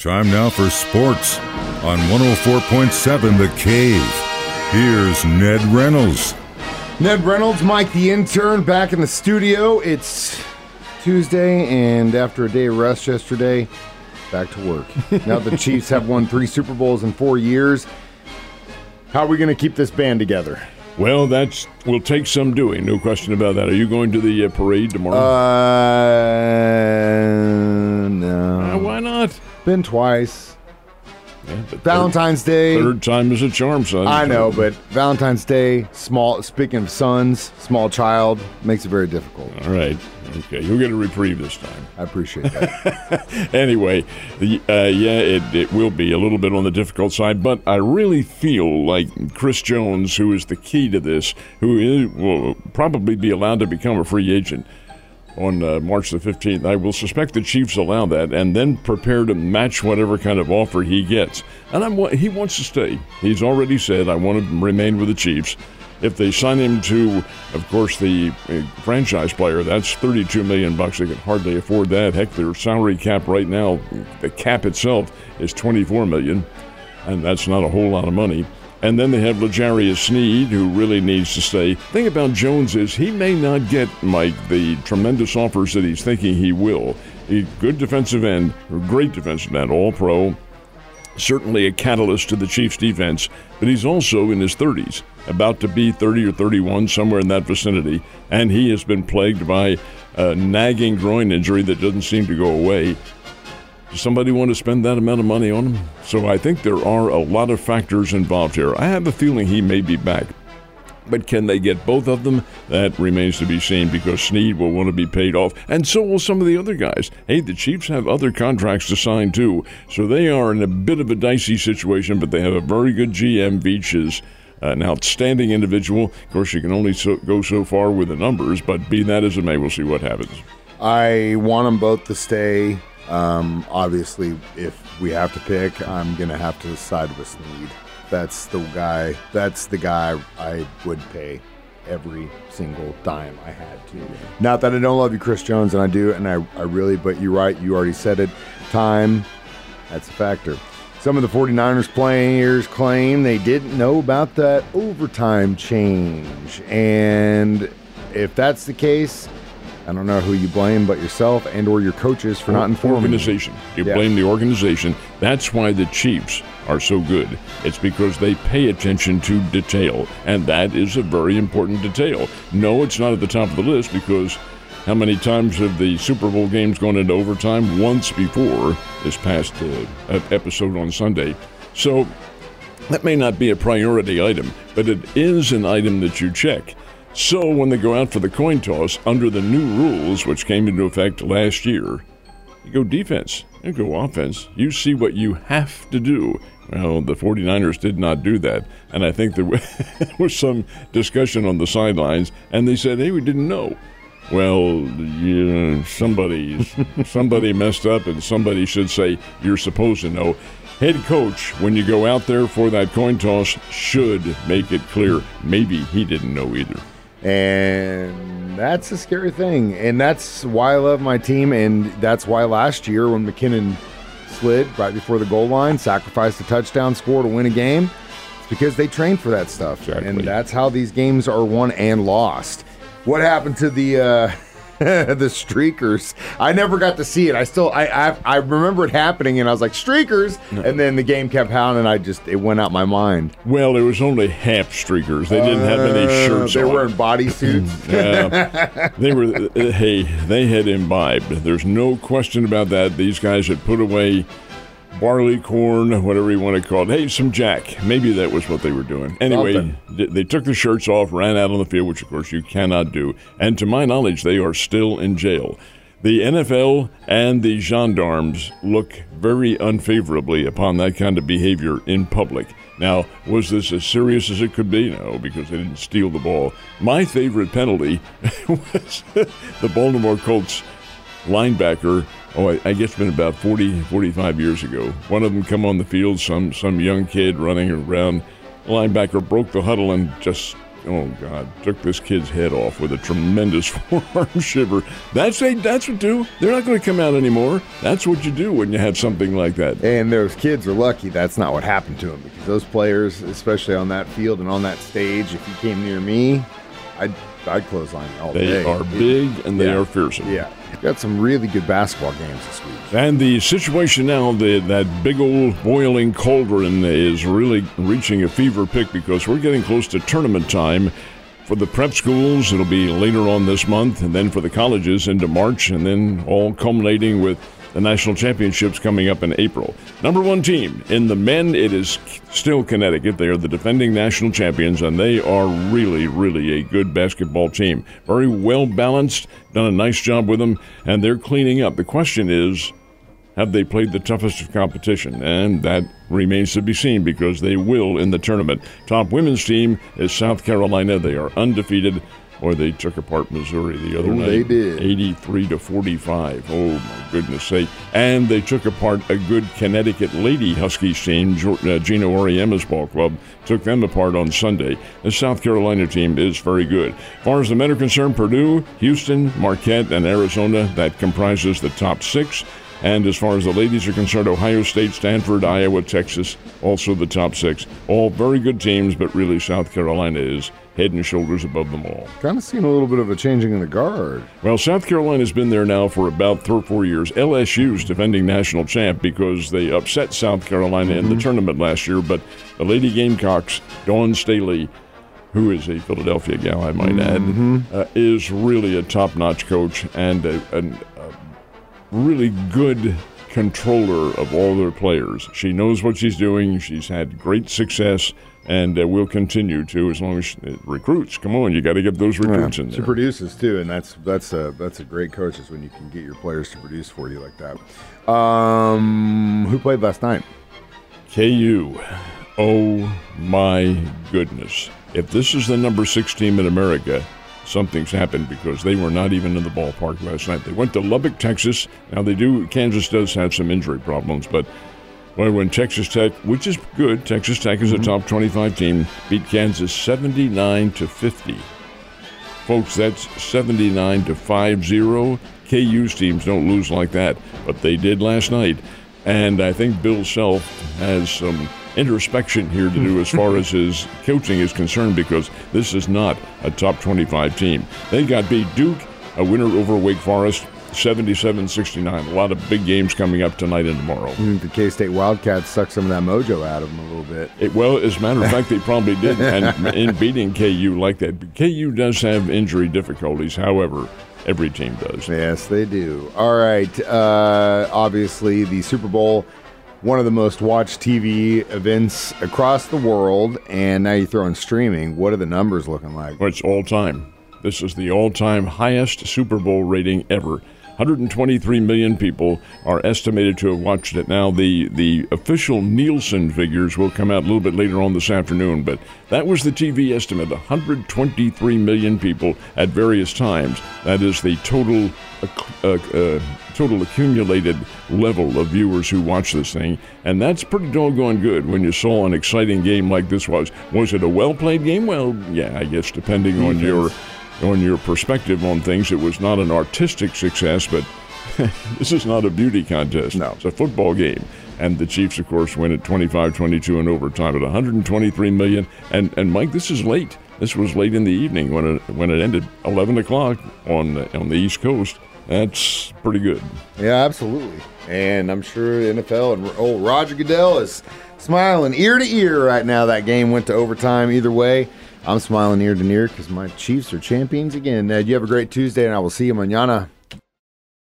Time now for sports on 104.7 The Cave. Here's Ned Reynolds. Ned Reynolds, Mike the intern, back in the studio. It's Tuesday, and after a day of rest yesterday, back to work. now the Chiefs have won three Super Bowls in four years. How are we going to keep this band together? Well, that's will take some doing, no question about that. Are you going to the uh, parade tomorrow? Uh, Been twice. Yeah, Valentine's Day. Third, third time is a charm, son. I know, but Valentine's Day, small. Speaking of sons, small child makes it very difficult. All right. Okay, you'll get a reprieve this time. I appreciate that. Anyway, the, uh, yeah, it, it will be a little bit on the difficult side, but I really feel like Chris Jones, who is the key to this, who is, will probably be allowed to become a free agent on uh, March the 15th. I will suspect the Chiefs allow that and then prepare to match whatever kind of offer he gets. And I'm, he wants to stay. He's already said, I want to remain with the Chiefs. If they sign him to, of course, the uh, franchise player, that's 32 million bucks. They can hardly afford that. Heck, their salary cap right now, the cap itself is 24 million, and that's not a whole lot of money. And then they have L'Jarius Sneed, who really needs to stay. Thing about Jones is he may not get Mike the tremendous offers that he's thinking he will. A good defensive end, great defensive end, all pro, certainly a catalyst to the Chiefs' defense, but he's also in his 30s, about to be 30 or 31, somewhere in that vicinity, and he has been plagued by a nagging groin injury that doesn't seem to go away. Does somebody want to spend that amount of money on him? So I think there are a lot of factors involved here. I have a feeling he may be back. But can they get both of them? That remains to be seen because Sneed will want to be paid off, and so will some of the other guys. Hey, the Chiefs have other contracts to sign too, so they are in a bit of a dicey situation, but they have a very good GM. Veach is an outstanding individual. Of course, you can only so, go so far with the numbers, but be that as it may, we'll see what happens. I want them both to stay. Um, obviously, if we have to pick, I'm gonna have to side with Sneed. That's the guy. That's the guy I would pay every single dime I had to. Not that I don't love you, Chris Jones, and I do, and I, I really. But you're right. You already said it. Time. That's a factor. Some of the 49ers players claim they didn't know about that overtime change. And if that's the case, I don't know who you blame but yourself and or your coaches for not informing. you. organization. You Yeah. blame the organization. That's why the Chiefs are so good. It's because they pay attention to detail, and that is a very important detail. No, it's not at the top of the list because how many times have the Super Bowl games gone into overtime? Once before this past uh, episode on Sunday. So that may not be a priority item, but it is an item that you check. So when they go out for the coin toss under the new rules, which came into effect last year, you go defense and go offense. You see what you have to do. Well, the 49ers did not do that. And I think there was some discussion on the sidelines, and they said, hey, we didn't know. Well, yeah, somebody, somebody messed up, and somebody should say, you're supposed to know. Head coach, when you go out there for that coin toss, should make it clear. Maybe he didn't know either. And that's a scary thing. And that's why I love my team. And that's why last year, when McKinnon slid right before the goal line, sacrificed a touchdown score to win a game, it's because they trained for that stuff. Exactly. And that's how these games are won and lost. What happened to the. Uh, the streakers. I never got to see it. I still, I, I, I remember it happening, and I was like, streakers, and then the game kept pounding. I just, it went out my mind. Well, it was only half streakers. They didn't have any Uh, shirts They on. were wearing bodysuits. Yeah, they were. uh, Hey, they had imbibed. There's no question about that. These guys had put away barley corn, whatever you want to call it. Hey, some Jack. Maybe that was what they were doing. Anyway, Something. they took the shirts off, ran out on the field, which of course you cannot do. And to my knowledge, they are still in jail. The NFL and the gendarmes look very unfavorably upon that kind of behavior in public. Now, was this as serious as it could be? No, because they didn't steal the ball. My favorite penalty was the Baltimore Colts linebacker. Oh, I, I guess it's been about 40, 45 years ago. One of them come on the field, some some young kid running around. Linebacker broke the huddle and just oh God, took this kid's head off with a tremendous forearm shiver. That's a, that's what do. They're not going to come out anymore. That's what you do when you have something like that. And those kids are lucky that's not what happened to them because those players, especially on that field and on that stage, if you came near me, I'd I'd clothesline all They day. are big and they Yeah. are fearsome. Yeah, got some really good basketball games this week. And the situation now, the, that big old boiling cauldron is really reaching a fever pitch because we're getting close to tournament time. For the prep schools, it'll be later on this month, and then for the colleges into March, and then all culminating with the national championships coming up in April. Number one team in the men, it is still Connecticut. They are the defending national champions, and they are really, really a good basketball team. Very well balanced, done a nice job with them, and they're cleaning up. The question is, have they played the toughest of competition? And that remains to be seen because they will in the tournament. Top women's team is South Carolina. They are undefeated, or they took apart Missouri the other Oh, night. they did. 83 to 45. Oh, my goodness sake. And they took apart a good Connecticut Lady Huskies team, uh, Geno Auriemma's ball club, took them apart on Sunday. The South Carolina team is very good. As far as the men are concerned, Purdue, Houston, Marquette, and Arizona, that comprises the top six. And as far as the ladies are concerned, Ohio State, Stanford, Iowa, Texas, also the top six. All very good teams, but really South Carolina is head and shoulders above them all. Kind of seen a little bit of a changing in the guard. Well, South Carolina's been there now for about three or four years. LSU's defending national champ because they upset South Carolina in the tournament last year. But the Lady Gamecocks, Dawn Staley, who is a Philadelphia gal, I might add, uh, is really a top-notch coach and a, an- a really good controller of all their players. She knows what she's doing. She's had great success. And uh, will continue to as long as she, uh, recruits. Come on, you got to get those recruits in there. She produces too, and that's that's a that's a great coach is when you can get your players to produce for you like that. Um, who played last night? KU. Oh my goodness. If this is the number six team in America, something's happened because they were not even in the ballpark last night. They went to Lubbock, Texas. Now they do Kansas does have some injury problems, but well, when Texas Tech, which is good, Texas Tech is a mm-hmm. top 25 team, beat Kansas 79 to 50. Folks, that's 79 to 5-0. KU's teams don't lose like that, but they did last night. And I think Bill Self has some introspection here to do as far as his coaching is concerned because this is not a top 25 team. They got beat Duke, a winner over Wake Forest, 77-69. A lot of big games coming up tonight and tomorrow. I think the K State Wildcats sucked some of that mojo out of them a little bit. It, well, as a matter of fact, they probably did. And in beating KU like that, KU does have injury difficulties. However, every team does. Yes, they do. All right. Uh, obviously, the Super Bowl, one of the most watched TV events across the world, and now you throw in streaming. What are the numbers looking like? Well, it's all time. This is the all time highest Super Bowl rating ever. 123 million people are estimated to have watched it. Now, the, the official Nielsen figures will come out a little bit later on this afternoon, but that was the TV estimate 123 million people at various times. That is the total, uh, uh, total accumulated level of viewers who watch this thing, and that's pretty doggone good when you saw an exciting game like this was. Was it a well played game? Well, yeah, I guess depending on your on your perspective on things, it was not an artistic success, but this is not a beauty contest. No. It's a football game. And the Chiefs, of course, win at 25-22 in overtime at 123 million. And and Mike, this is late. This was late in the evening when it when it ended 11 o'clock on on the East Coast. That's pretty good. Yeah, absolutely. And I'm sure NFL and old Roger Goodell is smiling ear to ear right now. That game went to overtime either way. I'm smiling ear to ear because my Chiefs are champions again. Ned, you have a great Tuesday, and I will see you mañana.